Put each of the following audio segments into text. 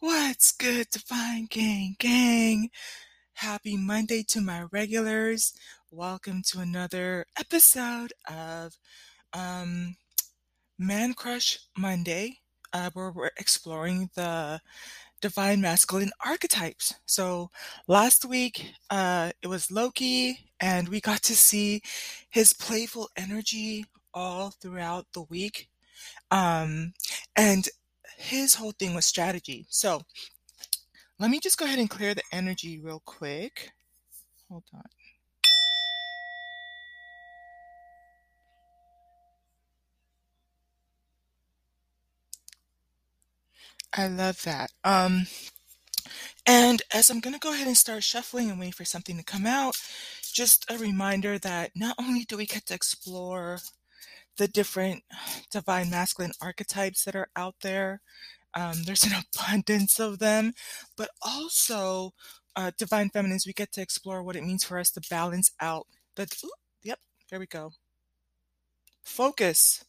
What's good, Divine Gang Gang? Happy Monday to my regulars. Welcome to another episode of um, Man Crush Monday, uh, where we're exploring the divine masculine archetypes. So last week uh, it was Loki, and we got to see his playful energy all throughout the week. Um, and his whole thing was strategy. So let me just go ahead and clear the energy real quick. Hold on. I love that. Um, and as I'm going to go ahead and start shuffling and wait for something to come out, just a reminder that not only do we get to explore the different divine masculine archetypes that are out there, um, there's an abundance of them, but also uh, divine feminines, we get to explore what it means for us to balance out the. Ooh, yep, there we go. Focus.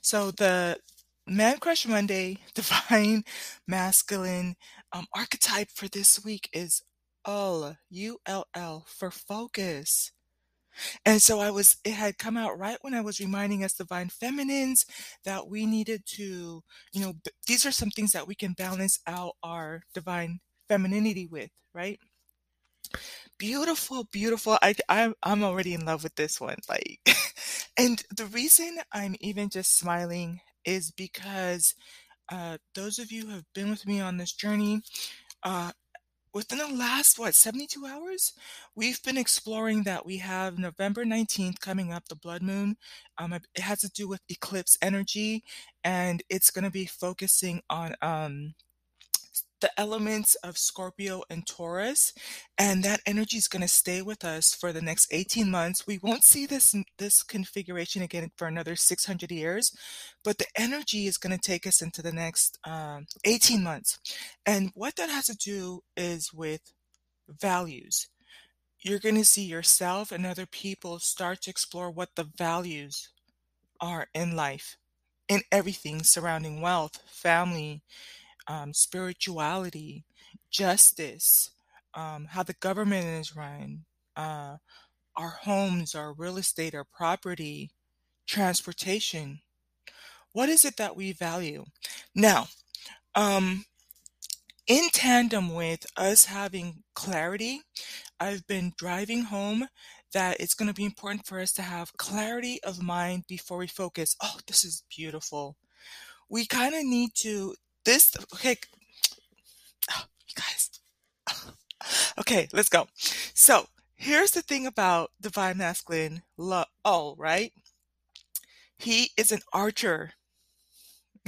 So the Man Crush Monday divine masculine um, archetype for this week is Ull, U L L, for focus. And so I was, it had come out right when I was reminding us divine feminines that we needed to, you know, b- these are some things that we can balance out our divine femininity with, right? Beautiful, beautiful. I, I I'm already in love with this one. Like, and the reason I'm even just smiling is because uh, those of you who have been with me on this journey, uh, within the last what 72 hours? We've been exploring that. We have november 19th coming up the blood moon um, it has to do with eclipse energy and it's going to be focusing on um, the elements of Scorpio and Taurus, and that energy is going to stay with us for the next 18 months. We won't see this this configuration again for another 600 years, but the energy is going to take us into the next um, 18 months. And what that has to do is with values. You're going to see yourself and other people start to explore what the values are in life, in everything surrounding wealth, family, um, spirituality, justice, um, how the government is run, uh, our homes, our real estate, our property, transportation. What is it that we value? Now, um, in tandem with us having clarity, I've been driving home that it's going to be important for us to have clarity of mind before we focus. Oh, this is beautiful. We kind of need to this okay oh, you guys. Okay let's go. So here's the thing about divine masculine oh right? He is an archer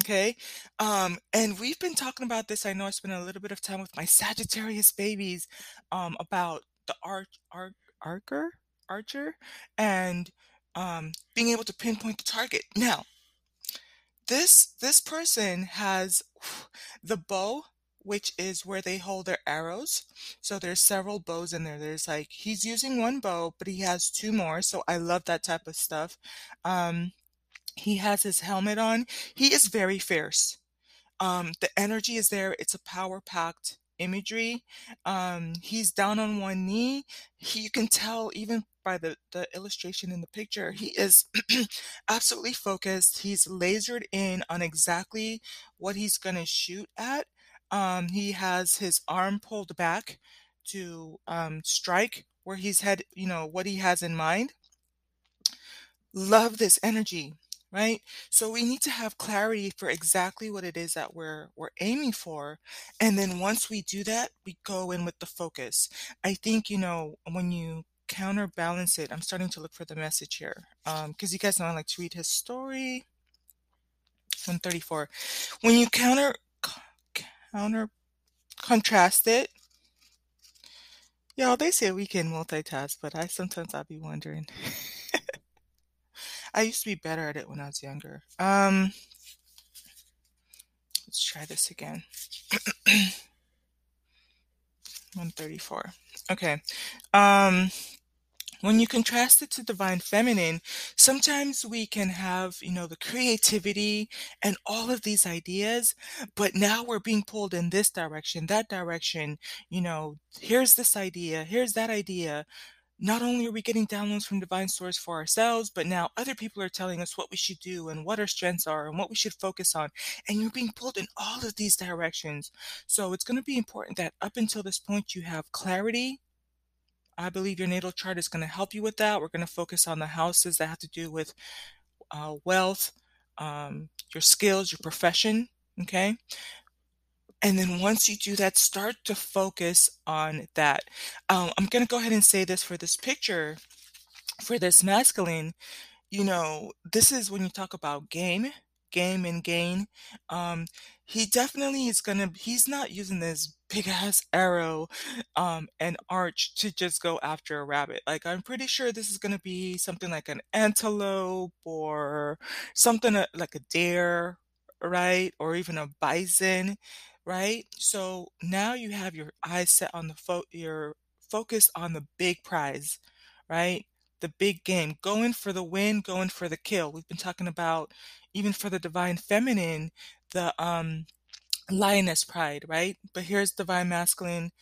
okay? Um and we've been talking about this. I know i spent a little bit of time with my sagittarius babies um about the arch arch archer archer and um being able to pinpoint the target. Now this this person has the bow which is where they hold their arrows. So there's several bows in there. There's like he's using one bow but he has two more. So i love that type of stuff. Um he has his helmet on. He is very fierce. Um the energy is there. It's a power packed imagery. Um he's down on one knee. He, you can tell even by the, the illustration in the picture, he is absolutely focused. He's lasered in on exactly what he's going to shoot at. Um, he has his arm pulled back to um, strike where he's had, you know, what he has in mind. Love this energy right so we need to have clarity for exactly what it is that we're we're aiming for and then once we do that we go in with the focus i think you know when you counterbalance it. I'm starting to look for the message here because um, you guys know I like to read his story. 134. When you counter counter contrast it, y'all they say we can multitask, but I sometimes I'll be wondering. I used to be better at it when I was younger. Um, let's try this again. 134. Okay. Um, when you contrast it to divine feminine, sometimes we can have, you know, the creativity and all of these ideas, but now we're being pulled in this direction, that direction, you know, here's this idea, here's that idea. Not only are we getting downloads from divine source for ourselves, but now other people are telling us what we should do and what our strengths are and what we should focus on. And you're being pulled in all of these directions. So it's going to be important that up until this point, you have clarity I believe your natal chart is going to help you with that. We're going to focus on the houses that have to do with uh, wealth, um, your skills, your profession. Okay. And then once you do that, start to focus on that. Um, I'm going to go ahead and say this for this picture, for this masculine. You know, this is when you talk about game, game and gain. Um, he definitely is gonna, he's not using this big ass arrow um, and arch to just go after a rabbit. Like, I'm pretty sure this is gonna be something like an antelope or something uh, like a deer, right? Or even a bison, right? So now you have your eyes set on the fo- your focus on the big prize, right? The big game, going for the win, going for the kill. We've been talking about even for the divine feminine, the um lioness pride, right? But here's divine masculine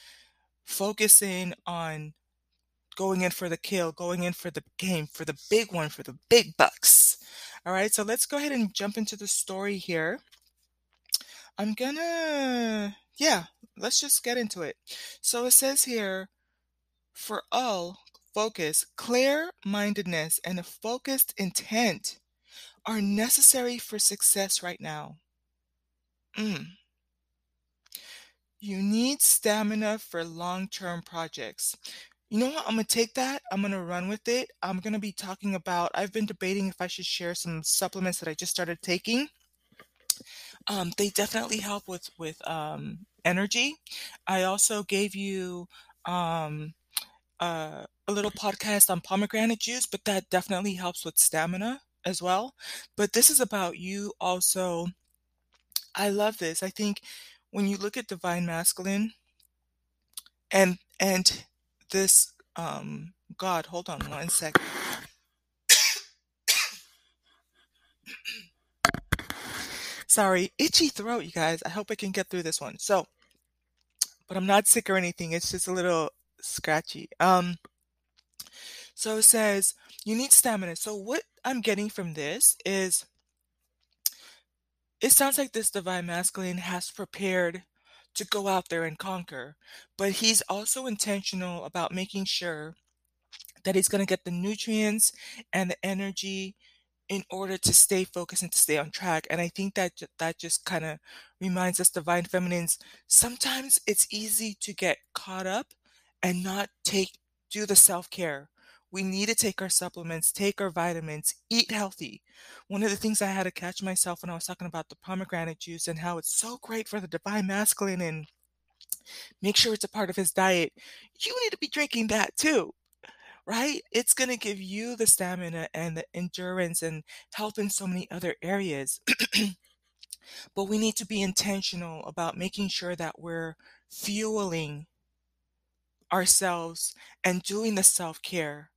focusing on going in for the kill, going in for the game, for the big one, for the big bucks. All right, so let's go ahead and jump into the story here. I'm gonna, yeah, let's just get into it. So it says here, for Ull, focus, clear mindedness, and a focused intent are necessary for success right now. Mm. You need stamina for long-term projects. You know what? I'm gonna take that. I'm gonna run with it. I'm gonna be talking about. I've been debating if I should share some supplements that I just started taking. Um, they definitely help with with um, energy. I also gave you um, uh, a little podcast on pomegranate juice, but that definitely helps with stamina as well. But this is about you also. I love this. I think when you look at divine masculine and and this um God, hold on one second. Sorry, itchy throat, you guys. I hope I can get through this one. So, but I'm not sick or anything. It's just a little scratchy. Um so it says you need stamina. So what I'm getting from this is it sounds like this divine masculine has prepared to go out there and conquer, but he's also intentional about making sure that he's going to get the nutrients and the energy in order to stay focused and to stay on track. And I think that that just kind of reminds us divine feminines sometimes it's easy to get caught up and not take do the self-care. We need to take our supplements, take our vitamins, eat healthy. One of the things I had to catch myself when I was talking about the pomegranate juice and how it's so great for the divine masculine and make sure it's a part of his diet. You need to be drinking that too right? It's going to give you the stamina and the endurance and help in so many other areas. but we need to be intentional about making sure that we're fueling ourselves and doing the self care,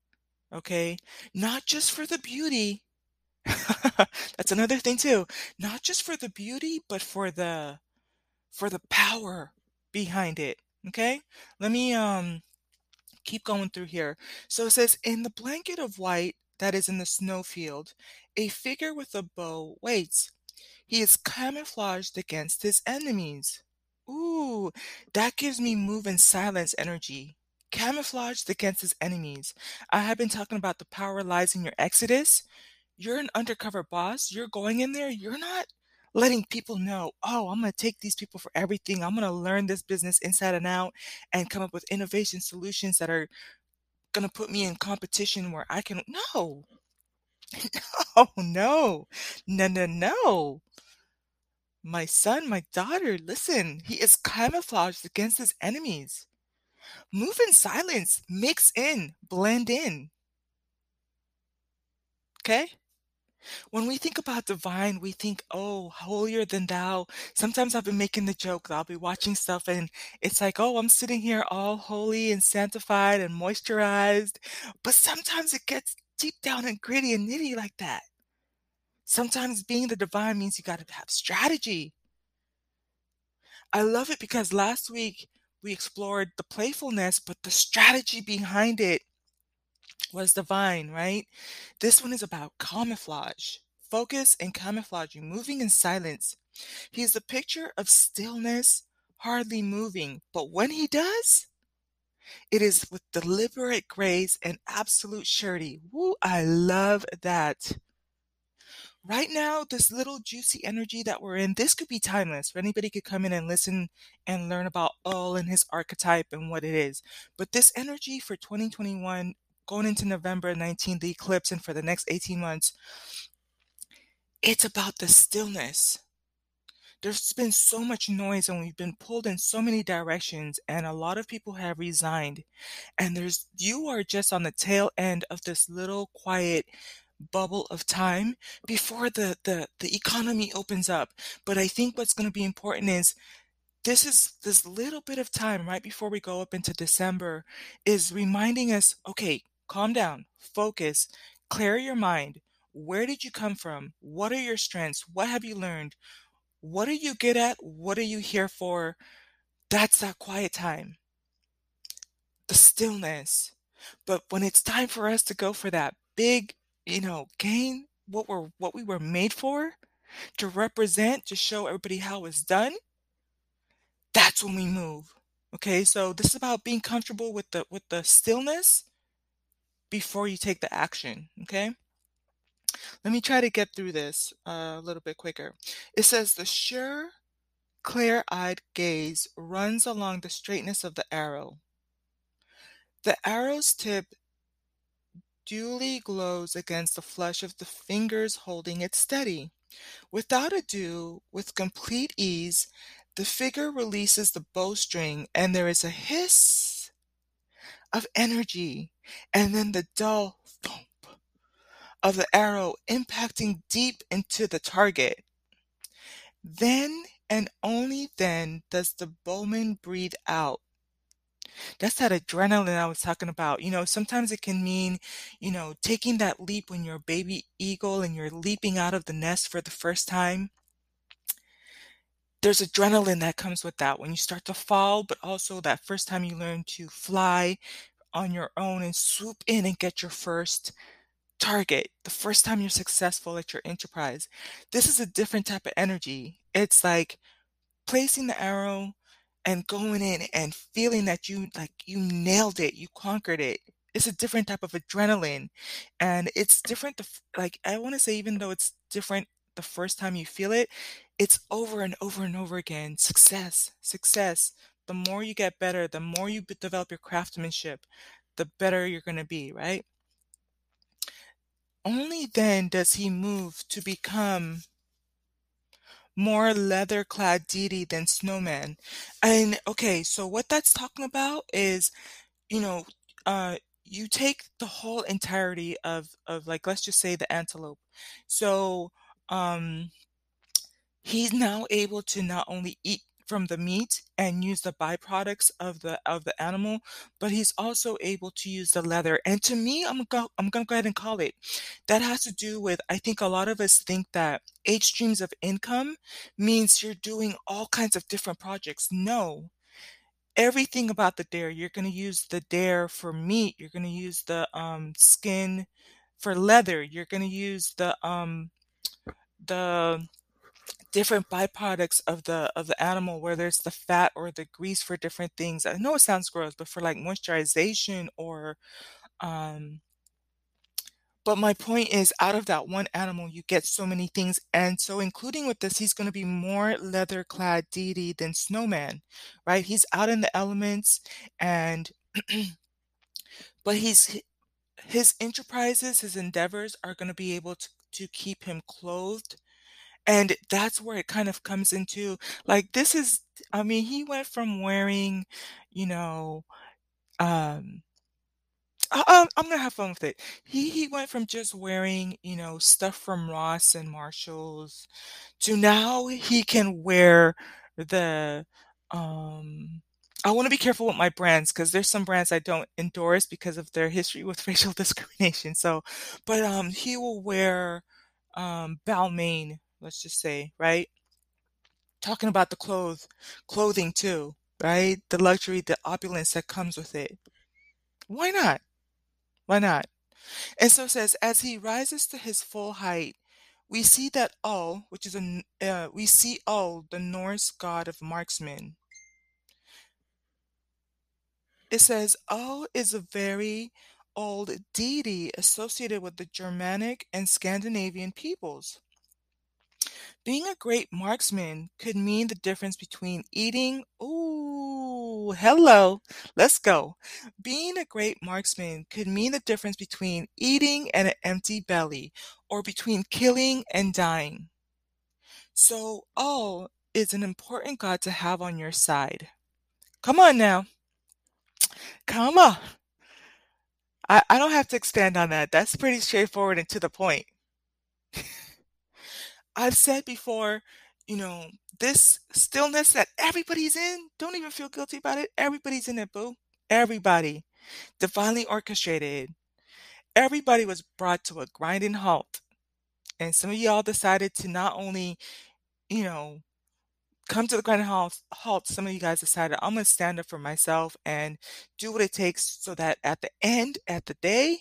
okay? Not just for the beauty. That's another thing too. Not just for the beauty, but for the for the power behind it. Okay? Let me um keep going through here. So it says, In the blanket of white that is in the snowfield, a figure with a bow waits. He is camouflaged against his enemies. Ooh, that gives me move and silence energy. Camouflaged against his enemies. I have been talking about the power lies in your exodus. You're an undercover boss. You're going in there. You're not letting people know, oh, I'm going to take these people for everything. I'm going to learn this business inside and out and come up with innovation solutions that are going to put me in competition where I can. No, no, no, no, no, no. My son, my daughter, listen, he is camouflaged against his enemies. Move in silence, mix in, blend in. Okay? When we think about divine, we think, "Oh, holier than thou." Sometimes I've been making the joke that I'll be watching stuff and it's like, "Oh, I'm sitting here all holy and sanctified and moisturized." But sometimes it gets deep down and gritty and nitty like that. Sometimes being the divine means you gotta have strategy. I love it because last week we explored the playfulness, but the strategy behind it was divine, right? This one is about camouflage, focus and camouflaging, moving in silence. He is a picture of stillness, hardly moving, but when he does, it is with deliberate grace and absolute surety. Woo, I love that. Right now, this little juicy energy that we're in, this could be timeless. For anybody could come in and listen and learn about Ull and his archetype and what it is. But this energy for 2021, going into November 19th, the eclipse, and for the next 18 months, it's about the stillness. There's been so much noise and we've been pulled in so many directions, and a lot of people have resigned. And there's you are just on the tail end of this little quiet bubble of time before the the the economy opens up. But I think what's going to be important is this is this little bit of time right before we go up into December is reminding us, okay, calm down, focus, clear your mind. Where did you come from? What are your strengths? What have you learned? What are you good at? What are you here for? That's that quiet time. The stillness. But when it's time for us to go for that big, you know, gain what we're what we were made for, to represent, to show everybody how it's done, that's when we move. Okay? So this is about being comfortable with the with the stillness before you take the action, okay? Let me try to get through this uh, a little bit quicker. It says the sure, clear-eyed gaze runs along the straightness of the arrow. The arrow's tip duly glows against the flesh of the fingers holding it steady. Without ado, with complete ease, the figure releases the bowstring and there is a hiss of energy and then the dull thump of the arrow impacting deep into the target. Then and only then does the bowman breathe out. That's that adrenaline I was talking about. You know, sometimes it can mean, you know, taking that leap when you're a baby eagle and you're leaping out of the nest for the first time. There's adrenaline that comes with that when you start to fall, but also that first time you learn to fly on your own and swoop in and get your first target, the first time you're successful at your enterprise. This is a different type of energy. It's like placing the arrow and going in and feeling that you like you nailed it, you conquered it. It's a different type of adrenaline and it's different f- like I want to say even though it's different the first time you feel it, it's over and over and over again. Success, success. The more you get better, the more you develop your craftsmanship, the better you're going to be, right? Only then does he move to become more leather-clad deity than snowman. And okay, so what that's talking about is, you know, uh, you take the whole entirety of of like let's just say the antelope. So, um, he's now able to not only eat from the meat and use the byproducts of the of the animal, but he's also able to use the leather. And to me, I'm go I'm gonna go ahead and call it. That has to do with I think a lot of us think that eight streams of income means you're doing all kinds of different projects. No. Everything about the dare, you're gonna use the dare for meat, you're gonna use the um skin for leather, you're gonna use the um the different byproducts of the of the animal, whether it's the fat or the grease for different things. I know it sounds gross, but for like moisturization or um but my point is out of that one animal you get so many things and so including with this he's going to be more leather clad deity than snowman right he's out in the elements and but he's his enterprises his endeavors are going to be able to to keep him clothed and that's where it kind of comes into like this is I mean, he went from wearing, you know, um I, I'm I'm gonna have fun with it. He he went from just wearing, you know, stuff from Ross and Marshalls to now he can wear the um I want to be careful with my brands because there's some brands I don't endorse because of their history with racial discrimination. So, but um he will wear um Balmain, let's just say, right? Talking about the clothes, clothing too, right? The luxury, the opulence that comes with it. Why not? Why not? And so it says, as he rises to his full height, we see that Ull, which is a, uh, we see Ull, the Norse god of marksmen. It says Ull is a very old deity associated with the Germanic and Scandinavian peoples. Being a great marksman could mean the difference between eating, ooh, hello, let's go. Being a great marksman could mean the difference between eating and an empty belly, or between killing and dying. So, Ull is an important god to have on your side. Come on now. Come on. I, I don't have to expand on that. That's pretty straightforward and to the point. I've said before, you know, this stillness that everybody's in, don't even feel guilty about it. Everybody's in it, boo. Everybody. Divinely orchestrated. Everybody was brought to a grinding halt. And some of y'all decided to not only, you know, come to the grinding halt, halt some of you guys decided I'm going to stand up for myself and do what it takes so that at the end, at the day,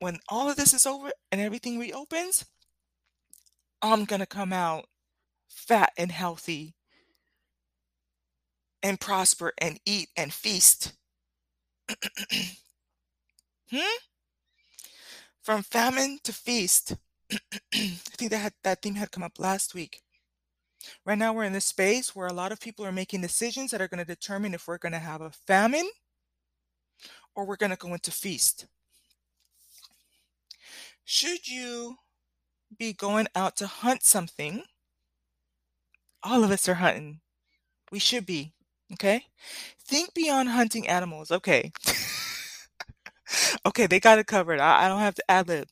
when all of this is over and everything reopens, I'm going to come out fat and healthy and prosper and eat and feast. hmm? From famine to feast. I think that had, that theme had come up last week. Right now, we're in this space where a lot of people are making decisions that are going to determine if we're going to have a famine or we're going to go into feast. Should you be going out to hunt something, all of us are hunting. We should be. Okay? Think beyond hunting animals. Okay. okay, they got it covered. I, I don't have to ad lib.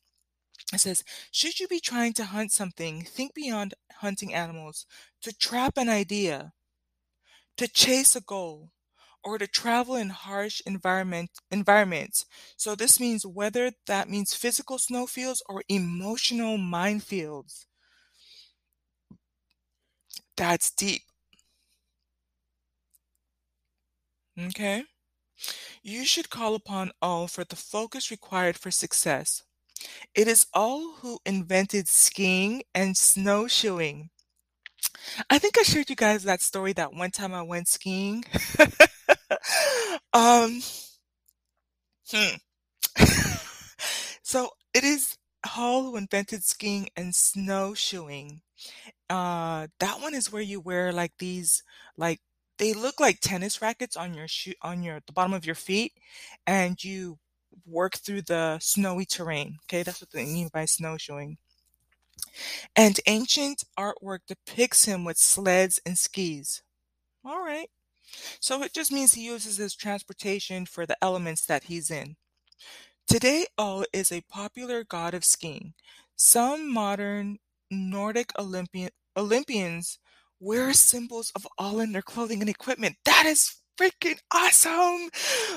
It says, should you be trying to hunt something, think beyond hunting animals, to trap an idea, to chase a goal, or to travel in harsh environment environments. So this means whether that means physical snowfields or emotional minefields. That's deep. Okay? You should call upon Ull for the focus required for success. It is Ull who invented skiing and snowshoeing. I think I shared you guys that story that one time I went skiing. um, hmm. so it is Ull who invented skiing and snowshoeing. Uh, that one is where you wear like these, like they look like tennis rackets on your shoe on your the bottom of your feet, and you work through the snowy terrain. Okay, that's what they mean by snowshoeing. And ancient artwork depicts him with sleds and skis. All right. So it just means he uses his transportation for the elements that he's in. Today, Ull is a popular god of skiing. Some modern Nordic Olympian, Olympians wear symbols of Ull in their clothing and equipment. That is freaking awesome!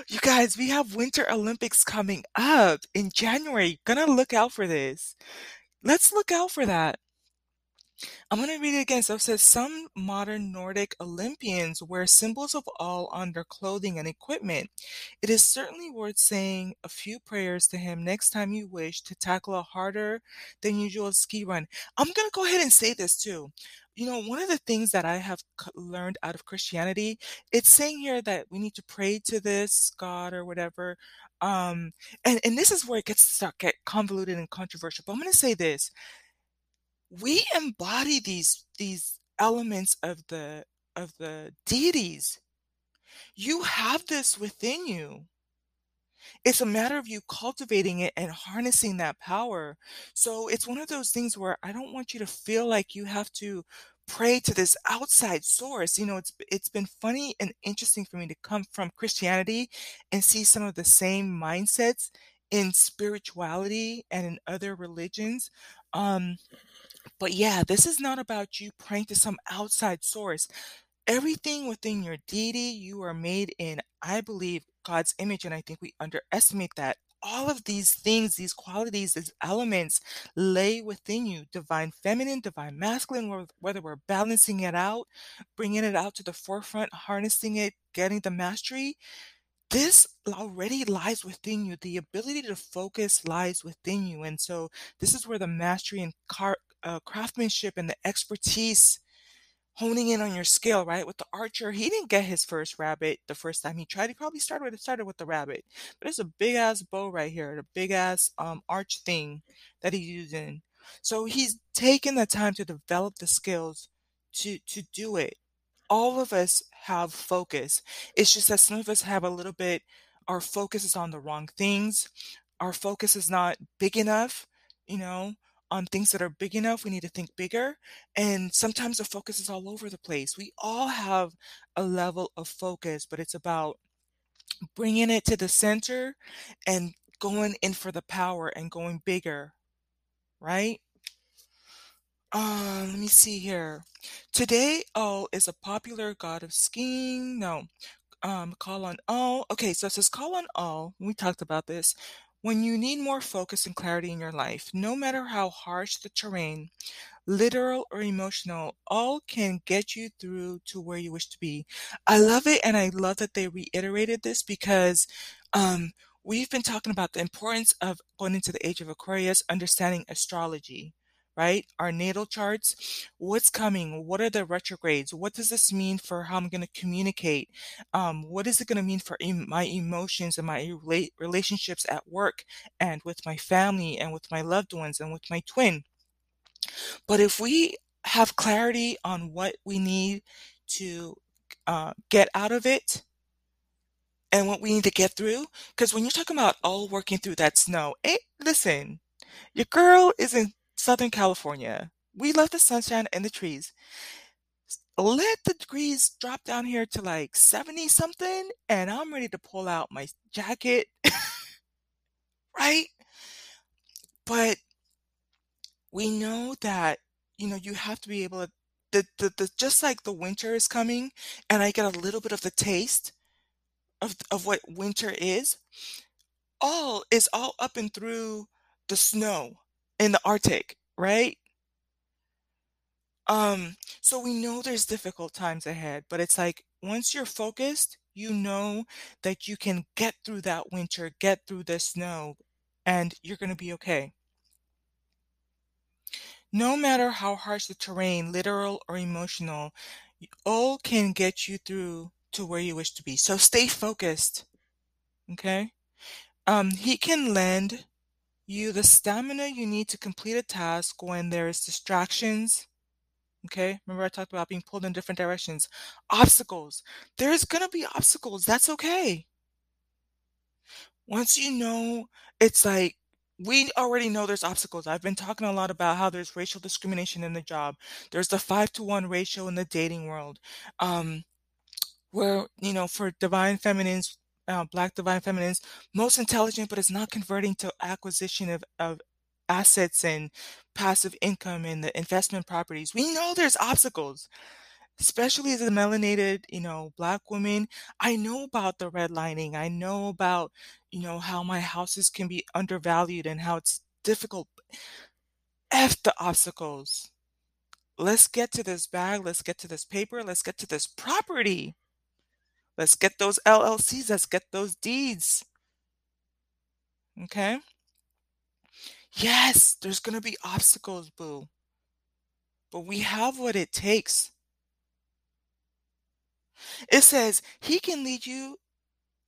You guys, we have Winter Olympics coming up in January. Gonna look out for this. Let's look out for that. I'm going to read it again. So it says some modern Nordic Olympians wear symbols of Ull on their clothing and equipment. It is certainly worth saying a few prayers to him next time you wish to tackle a harder than usual ski run. I'm going to go ahead and say this too. You know, one of the things that I have learned out of Christianity, it's saying here that we need to pray to this God or whatever. Um, and, and this is where it gets stuck, get convoluted and controversial. But I'm going to say this we embody these these elements of the of the deities you have this within you it's a matter of you cultivating it and harnessing that power so it's one of those things where i don't want you to feel like you have to pray to this outside source. You know, it's it's been funny and interesting for me to come from Christianity and see some of the same mindsets in spirituality and in other religions. Um, but yeah, this is not about you praying to some outside source. Everything within your deity, you are made in, I believe, God's image, and I think we underestimate that. All of these things, these qualities, these elements lay within you divine feminine, divine masculine, whether we're balancing it out, bringing it out to the forefront, harnessing it, getting the mastery. This already lies within you. The ability to focus lies within you. And so, this is where the mastery and car, uh, craftsmanship and the expertise honing in on your skill, right? With the archer, he didn't get his first rabbit the first time he tried. He probably started with started with the rabbit, but it's a big ass bow right here, the big ass um, arch thing that he's using. So he's taken the time to develop the skills to to do it. All of us have focus. It's just that some of us have a little bit. Our focus is on the wrong things. Our focus is not big enough. You know, on things that are big enough, we need to think bigger. And sometimes the focus is all over the place. We all have a level of focus, but it's about bringing it to the center and going in for the power and going bigger, right? Uh, let me see here. Today, Oh is a popular god of skiing. No, um, call on Oh. Okay, so it says call on Ull. We talked about this. When you need more focus and clarity in your life, no matter how harsh the terrain, literal or emotional, Ull can get you through to where you wish to be. I love it, and I love that they reiterated this because um, we've been talking about the importance of going into the age of Aquarius, understanding astrology right? Our natal charts, what's coming? What are the retrogrades? What does this mean for how I'm going to communicate? Um, what is it going to mean for em- my emotions and my rela- relationships at work and with my family and with my loved ones and with my twin? But if we have clarity on what we need to uh, get out of it, and what we need to get through. Because when you're talking about Ull working through that snow, listen, your girl is in Southern California. We love the sunshine and the trees. Let the degrees drop down here to like 70 something, and I'm ready to pull out my jacket. right? But we know that, you know, you have to be able to, the, the, the, just like the winter is coming, and I get a little bit of the taste of, of what winter is, Ull is all up and through the snow in the Arctic, right? Um, so we know there's difficult times ahead, but it's like once you're focused, you know that you can get through that winter, get through the snow, and you're going to be okay. No matter how harsh the terrain, literal or emotional, Ull can get you through to where you wish to be. So stay focused. Okay? Um, he can lend you the stamina you need to complete a task when there's distractions. Okay, remember I talked about being pulled in different directions. Obstacles. There's going to be obstacles. That's okay. Once you know, it's like we already know there's obstacles. I've been talking a lot about how there's racial discrimination in the job. There's the five to one ratio in the dating world. Um, where, you know, for divine feminines, uh, black divine feminines most intelligent but it's not converting to acquisition of, of assets and passive income and the investment properties. We know there's obstacles especially as a melanated you know black woman i know about the redlining. I know about you know how my houses can be undervalued and how it's difficult. F the obstacles. Let's get to this bag. Let's get to this paper. Let's get to this property Let's get those LLCs. Let's get those deeds. Okay? Yes, there's going to be obstacles, boo. But we have what it takes. It says he can lead you,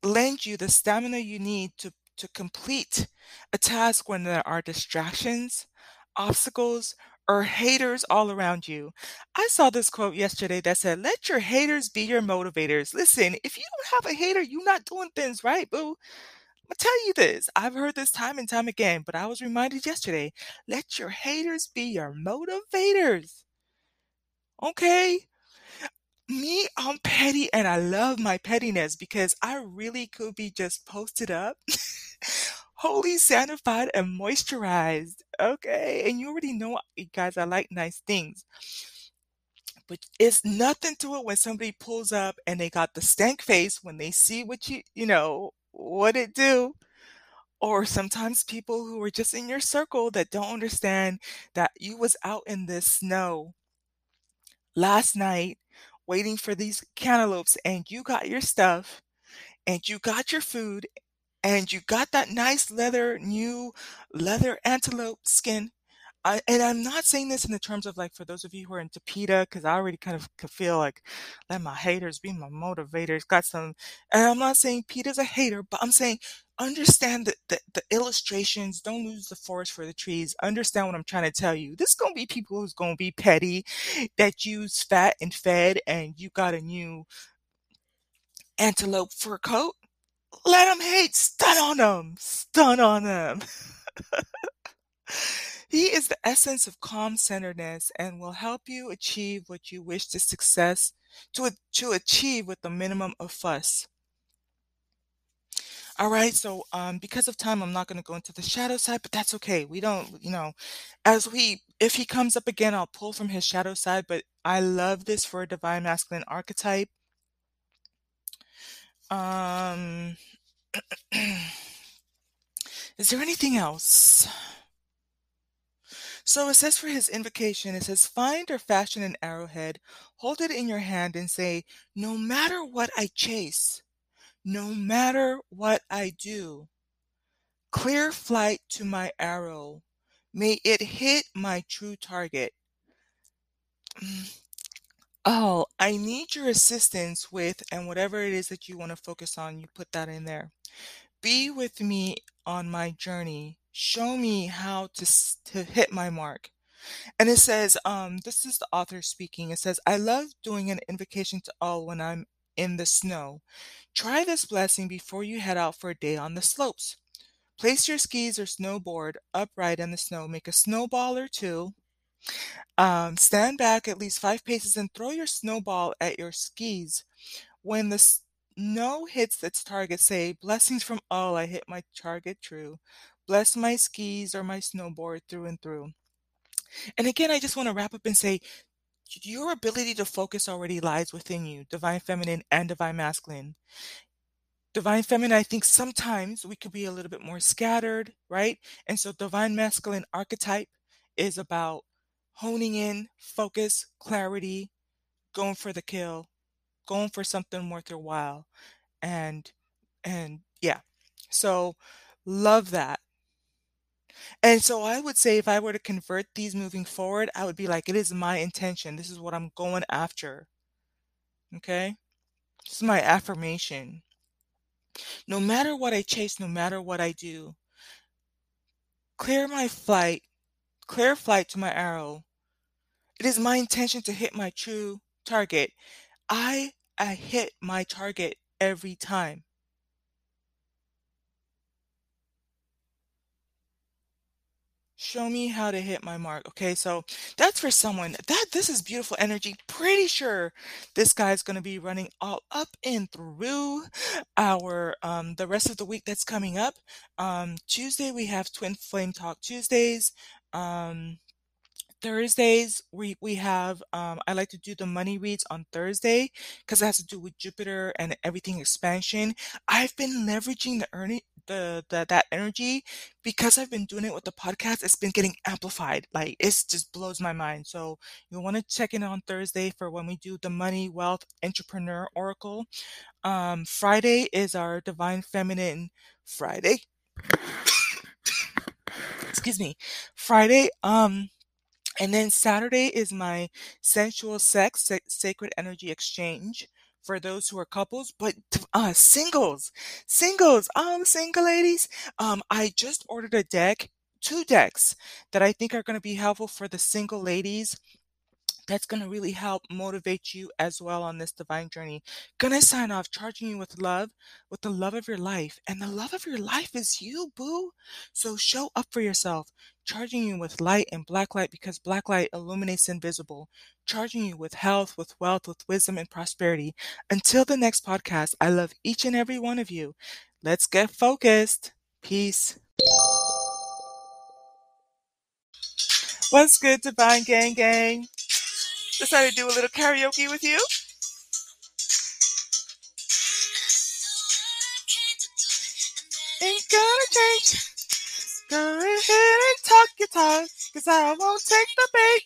lend you the stamina you need to, to complete a task when there are distractions, obstacles, or haters all around you. I saw this quote yesterday that said, Let your haters be your motivators. Listen, if you don't have a hater, you're not doing things right, boo. Gonna tell you this. I've heard this time and time again, but I was reminded yesterday let your haters be your motivators. Okay? Me, I'm petty and I love my pettiness because I really could be just posted up, wholly santified and moisturized. Okay? And you already know, you guys, I like nice things. But it's nothing to it when somebody pulls up and they got the stank face when they see what you, you know, what it do. Or sometimes people who are just in your circle that don't understand that you was out in the snow last night waiting for these cantaloupes and you got your stuff and you got your food and you got that nice leather, new leather antelope skin I, and I'm not saying this in the terms of like for those of you who are into PETA, because I already kind of could feel like let my haters be my motivators. Got some, and I'm not saying PETA's a hater, but I'm saying understand the, the, the illustrations. Don't lose the forest for the trees. Understand what I'm trying to tell you. This is gonna be people who's gonna be petty, that use fat and fed, and you got a new antelope fur coat. Let them hate. Stun on them. Stun on them. He is the essence of calm centeredness and will help you achieve what you wish to success to, to achieve with the minimum of fuss. All right, so um, because of time, I'm not going to go into the shadow side, but that's okay. We don't, you know, as we, if he comes up again, I'll pull from his shadow side, but I love this for a divine masculine archetype. Um, is there anything else? So it says for his invocation, it says, Find or fashion an arrowhead, hold it in your hand, and say, No matter what I chase, no matter what I do, clear flight to my arrow. May it hit my true target. Oh, I need your assistance with, and whatever it is that you want to focus on, you put that in there. Be with me on my journey. Show me how to, to hit my mark. And it says, um, this is the author speaking. It says, I love doing an invocation to Ull when I'm in the snow. Try this blessing before you head out for a day on the slopes. Place your skis or snowboard upright in the snow. Make a snowball or two. Um, stand back at least five paces and throw your snowball at your skis. When the snow hits its target, say, Blessings from Ull, I hit my target true. Bless my skis or my snowboard through and through. And again, I just want to wrap up and say, your ability to focus already lies within you, divine feminine and divine masculine. Divine feminine, I think sometimes we could be a little bit more scattered, right? And so divine masculine archetype is about honing in, focus, clarity, going for the kill, going for something worth your while. And and yeah. So love that. And so I would say if I were to convert these moving forward, I would be like, it is my intention. This is what I'm going after. Okay? This is my affirmation. No matter what I chase, no matter what I do, clear my flight, clear flight to my arrow. It is my intention to hit my true target. I I hit my target every time. Show me how to hit my mark. Okay, so that's for someone that this is beautiful energy. Pretty sure this guy's going to be running all up and through our um the rest of the week that's coming up. Um Tuesday we have Twin Flame Talk Tuesdays. Um Thursdays we we have um I like to do the money reads on Thursday because it has to do with Jupiter and everything expansion. I've been leveraging the earning the, the that energy because I've been doing it with the podcast. It's been getting amplified. Like it just blows my mind. So you want to check in on Thursday for when we do the money wealth entrepreneur oracle. Um, Friday is our divine feminine Friday. Excuse me, Friday. Um and then Saturday is my sensual sex, sacred energy exchange for those who are couples, but uh, singles, singles, um, single ladies. Um, I just ordered a deck, two decks that I think are going to be helpful for the single ladies that's going to really help motivate you as well on this divine journey. Gonna sign off charging you with love, with the love of your life. And the love of your life is you, boo. So show up for yourself, charging you with light and black light because black light illuminates invisible, charging you with health, with wealth, with wisdom and prosperity. Until the next podcast, I love each and every one of you. Let's get focused. Peace. What's good, Divine Gang Gang? Decided to do a little karaoke with you. Ain't gonna change. Go ahead and talk your talk, cause I won't take the bait.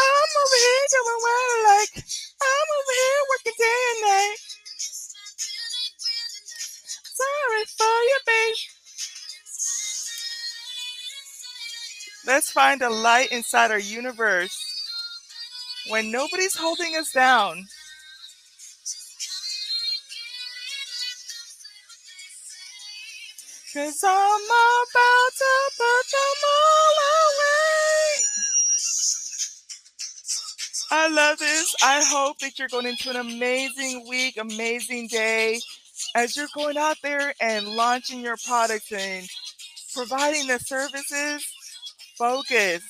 I'm over here doing what I like. I'm over here working day and night. Sorry for your bait. Let's find a light inside our universe when nobody's holding us down. Cause I'm about to put them all away. I love this. I hope that you're going into an amazing week, amazing day as you're going out there and launching your products and providing the services. Focus.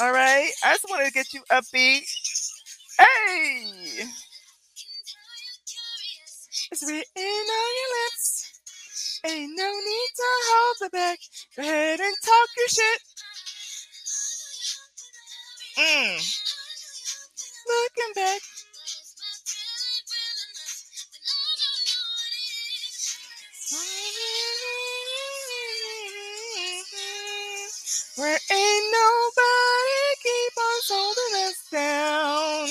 All right. I just want to get you upbeat. Hey! It's written on your lips. Ain't no need to hold it back. Go ahead and talk your shit. Mm. Looking back. Where ain't nobody keep on holding us down.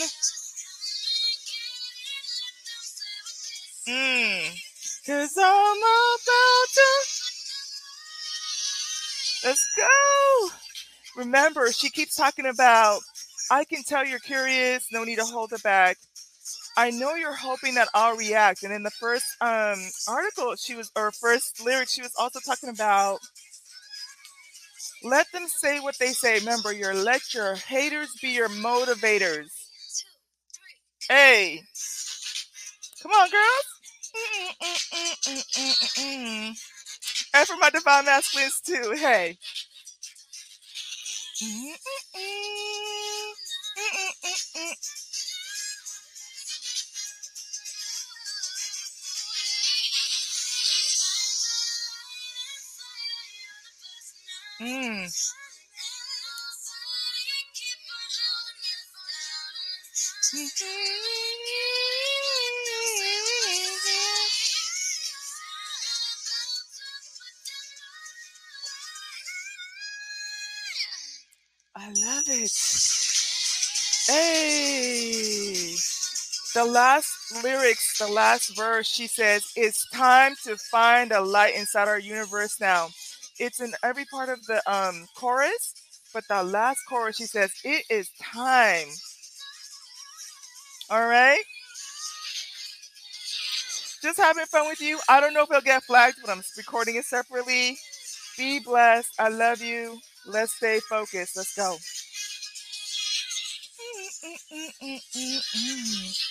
Let's go. Remember, she keeps talking about, I can tell you're curious, no need to hold it back. I know you're hoping that I'll react. And in the first um, article, she was, or first lyric, she was also talking about let them say what they say. Remember, your let your haters be your motivators. Hey, come on, girls. Mm-mm-mm-mm-mm-mm. And for my divine masculines too. Hey. Mm. It. Hey. The last lyrics, the last verse, she says, It's time to find a light inside our universe now. It's in every part of the um, chorus, but the last chorus, she says, It is time. All right? Just having fun with you. I don't know if it'll get flagged, but I'm recording it separately. Be blessed. I love you. Let's stay focused. Let's go. hum, hum, hum, hum, hum.